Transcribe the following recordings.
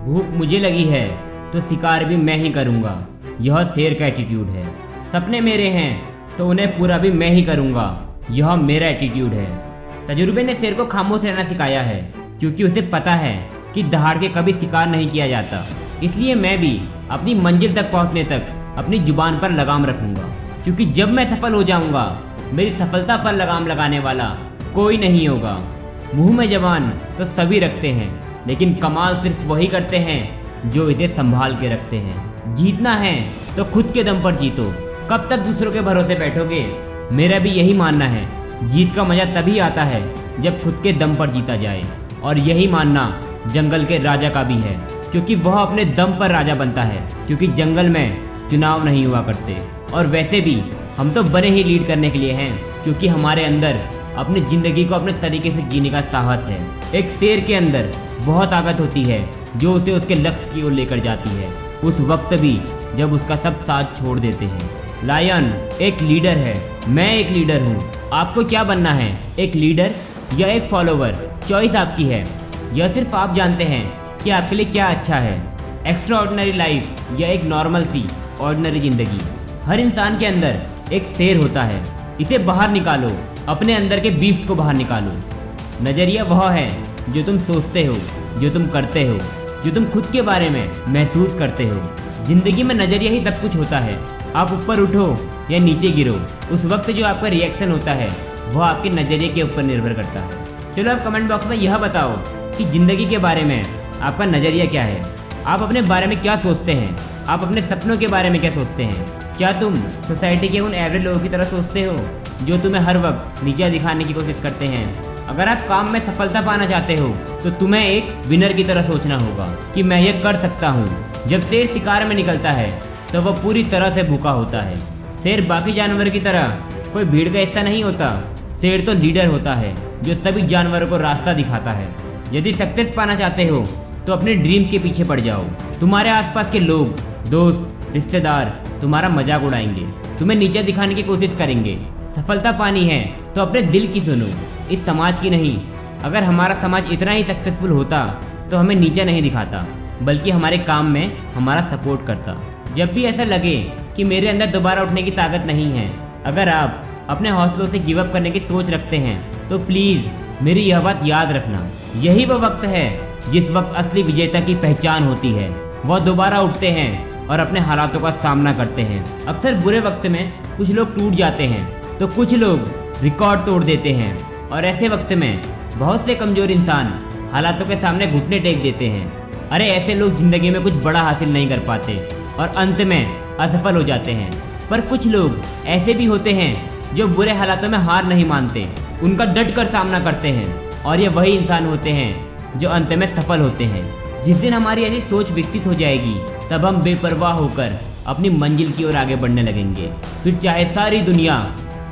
भूख मुझे लगी है तो शिकार भी मैं ही करूँगा। यह शेर का एटीट्यूड है। सपने मेरे हैं तो उन्हें पूरा भी मैं ही करूँगा। यह मेरा एटीट्यूड है। तजुर्बे ने शेर को खामोश रहना सिखाया है, क्योंकि उसे पता है कि दहाड़ के कभी शिकार नहीं किया जाता। इसलिए मैं भी अपनी मंजिल तक पहुँचने तक अपनी ज़ुबान पर लगाम रखूँगा। क्योंकि जब मैं सफल हो जाऊँगा, मेरी सफलता पर लगाम लगाने वाला कोई नहीं होगा। मुँह में जबान तो सभी रखते हैं। लेकिन कमाल सिर्फ़ वही करते हैं जो इसे संभाल के रखते हैं। जीतना है तो खुद के दम पर जीतो। कब तक दूसरों के भरोसे बैठोगे? मेरा भी यही मानना है। जीत का मज़ा तभी आता है जब खुद के दम पर जीता जाए। और यही मानना जंगल के राजा का भी है, क्योंकि वह अपने दम पर राजा बनता है, क्योंकि जंगल में चुनाव नहीं हुआ करते। और वैसे भी हम तो बने ही लीड करने के लिए हैं, क्योंकि हमारे अंदर अपनी ज़िंदगी को अपने तरीके से जीने का साहस है। एक शेर के अंदर बहुत ताकत होती है, जो उसे उसके लक्ष्य की ओर लेकर जाती है। उस वक्त भी जब उसका सब साथ छोड़ देते हैं। लायन, एक लीडर है। मैं एक लीडर हूँ। आपको क्या बनना है? एक लीडर या एक फॉलोवर? चॉइस आपकी है। यह सिर्फ़ आप जानते हैं कि आपके लिए क्या अच्छा है। एक्स्ट्रा ऑर्डनरी लाइफ या एक नॉर्मल सी ऑर्डनरी ज़िंदगी। हर इंसान के अंदर एक शेर होता है। इसे बाहर निकालो। अपने अंदर के बीस्ट को बाहर निकालो। नज़रिया वह है जो तुम सोचते हो, जो तुम करते हो, जो तुम खुद के बारे में महसूस करते हो। ज़िंदगी में नज़रिया ही सब कुछ होता है। आप ऊपर उठो या नीचे गिरो, उस वक्त जो आपका रिएक्शन होता है, वह आपके नज़रिए के ऊपर निर्भर करता है। चलो आप कमेंट बॉक्स में यह बताओ कि ज़िंदगी के बारे में आपका नज़रिया क्या है। आप अपने बारे में क्या सोचते हैं? आप अपने सपनों के बारे में क्या सोचते हैं? क्या तुम सोसाइटी के उन एवरेज लोगों की तरह सोचते हो, जो तुम्हें हर वक्त नीचा दिखाने की कोशिश करते हैं? अगर आप काम में सफलता पाना चाहते हो तो तुम्हें एक विनर की तरह सोचना होगा कि मैं ये कर सकता हूँ। जब शेर शिकार में निकलता है तो वह पूरी तरह से भूखा होता है। शेर बाकी जानवर की तरह कोई भीड़ का हिस्सा नहीं होता। शेर तो लीडर होता है, जो सभी जानवरों को रास्ता दिखाता है। यदि सक्सेस पाना चाहते हो तो अपने ड्रीम के पीछे पड़ जाओ। तुम्हारे आसपास के लोग, दोस्त, रिश्तेदार, तुम्हारा मज़ाक उड़ाएँगे। तुम्हें नीचे दिखाने की कोशिश करेंगे। सफलता पानी है तो अपने दिल की सुनो। इस समाज की नहीं। अगर हमारा समाज इतना ही सक्सेसफुल होता तो हमें नीचा नहीं दिखाता, बल्कि हमारे काम में हमारा सपोर्ट करता। जब भी ऐसा लगे कि मेरे अंदर दोबारा उठने की ताकत नहीं है, अगर आप अपने हौसलों से गिवअप करने की सोच रखते हैं तो प्लीज़ मेरी यह बात याद रखना। यही वह वक्त है, जिस वक्त असली विजेता की पहचान होती है। वह दोबारा उठते हैं और अपने हालातों का सामना करते हैं। अक्सर बुरे वक्त में कुछ लोग टूट जाते हैं तो कुछ लोग रिकॉर्ड तोड़ देते हैं। और ऐसे वक्त में बहुत से कमज़ोर इंसान हालातों के सामने घुटने टेक देते हैं। अरे, ऐसे लोग ज़िंदगी में कुछ बड़ा हासिल नहीं कर पाते और अंत में असफल हो जाते हैं। पर कुछ लोग ऐसे भी होते हैं जो बुरे हालातों में हार नहीं मानते, उनका डट कर सामना करते हैं और ये वही इंसान होते हैं जो अंत में सफल होते हैं। जिस दिन हमारी ऐसी सोच विकसित हो जाएगी, तब हम बेपरवाह होकर अपनी मंजिल की ओर आगे बढ़ने लगेंगे। फिर चाहे सारी दुनिया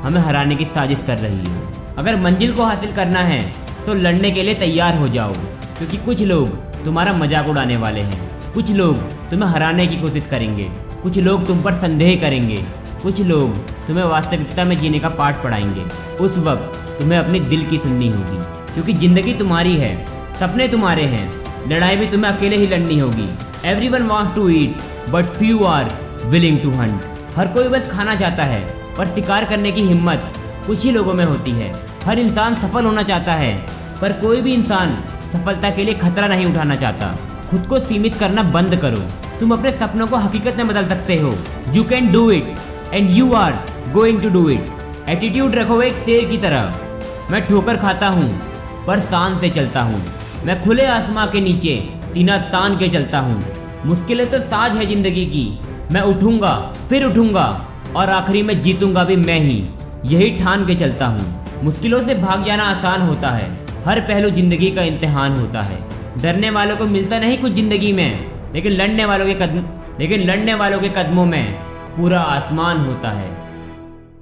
हमें हराने की साजिश कर रही हो। अगर मंजिल को हासिल करना है तो लड़ने के लिए तैयार हो जाओ। क्योंकि कुछ लोग तुम्हारा मज़ाक उड़ाने वाले हैं। कुछ लोग तुम्हें हराने की कोशिश करेंगे। कुछ लोग तुम पर संदेह करेंगे। कुछ लोग तुम्हें वास्तविकता में जीने का पाठ पढ़ाएँगे। उस वक्त तुम्हें अपने दिल की सुननी होगी। क्योंकि ज़िंदगी तुम्हारी है, सपने तुम्हारे हैं। लड़ाई भी तुम्हें अकेले ही लड़नी होगी। Everyone wants to eat but few are willing to hunt हर कोई बस खाना चाहता है, पर शिकार करने की हिम्मत कुछ ही लोगों में होती है। हर इंसान सफल होना चाहता है, पर कोई भी इंसान सफलता के लिए खतरा नहीं उठाना चाहता। खुद को सीमित करना बंद करो। तुम अपने सपनों को हकीकत में बदल सकते हो। You can do it and you are going to do it attitude रखो एक शेर की तरह। मैं ठोकर खाता हूँ, पर शान से चलता हूँ। मैं खुले आसमां के नीचे तीना तान के चलता हूँ। मुश्किलें तो साज है ज़िंदगी की। मैं उठूँगा, फिर उठूँगा, और आखिरी में जीतूँगा भी मैं ही। यही ठान के चलता हूँ। मुश्किलों से भाग जाना आसान होता है। हर पहलू ज़िंदगी का इम्तहान होता है। डरने वालों को मिलता नहीं कुछ ज़िंदगी में, लेकिन लड़ने वालों के कदम लेकिन लड़ने वालों के कदमों में पूरा आसमान होता है।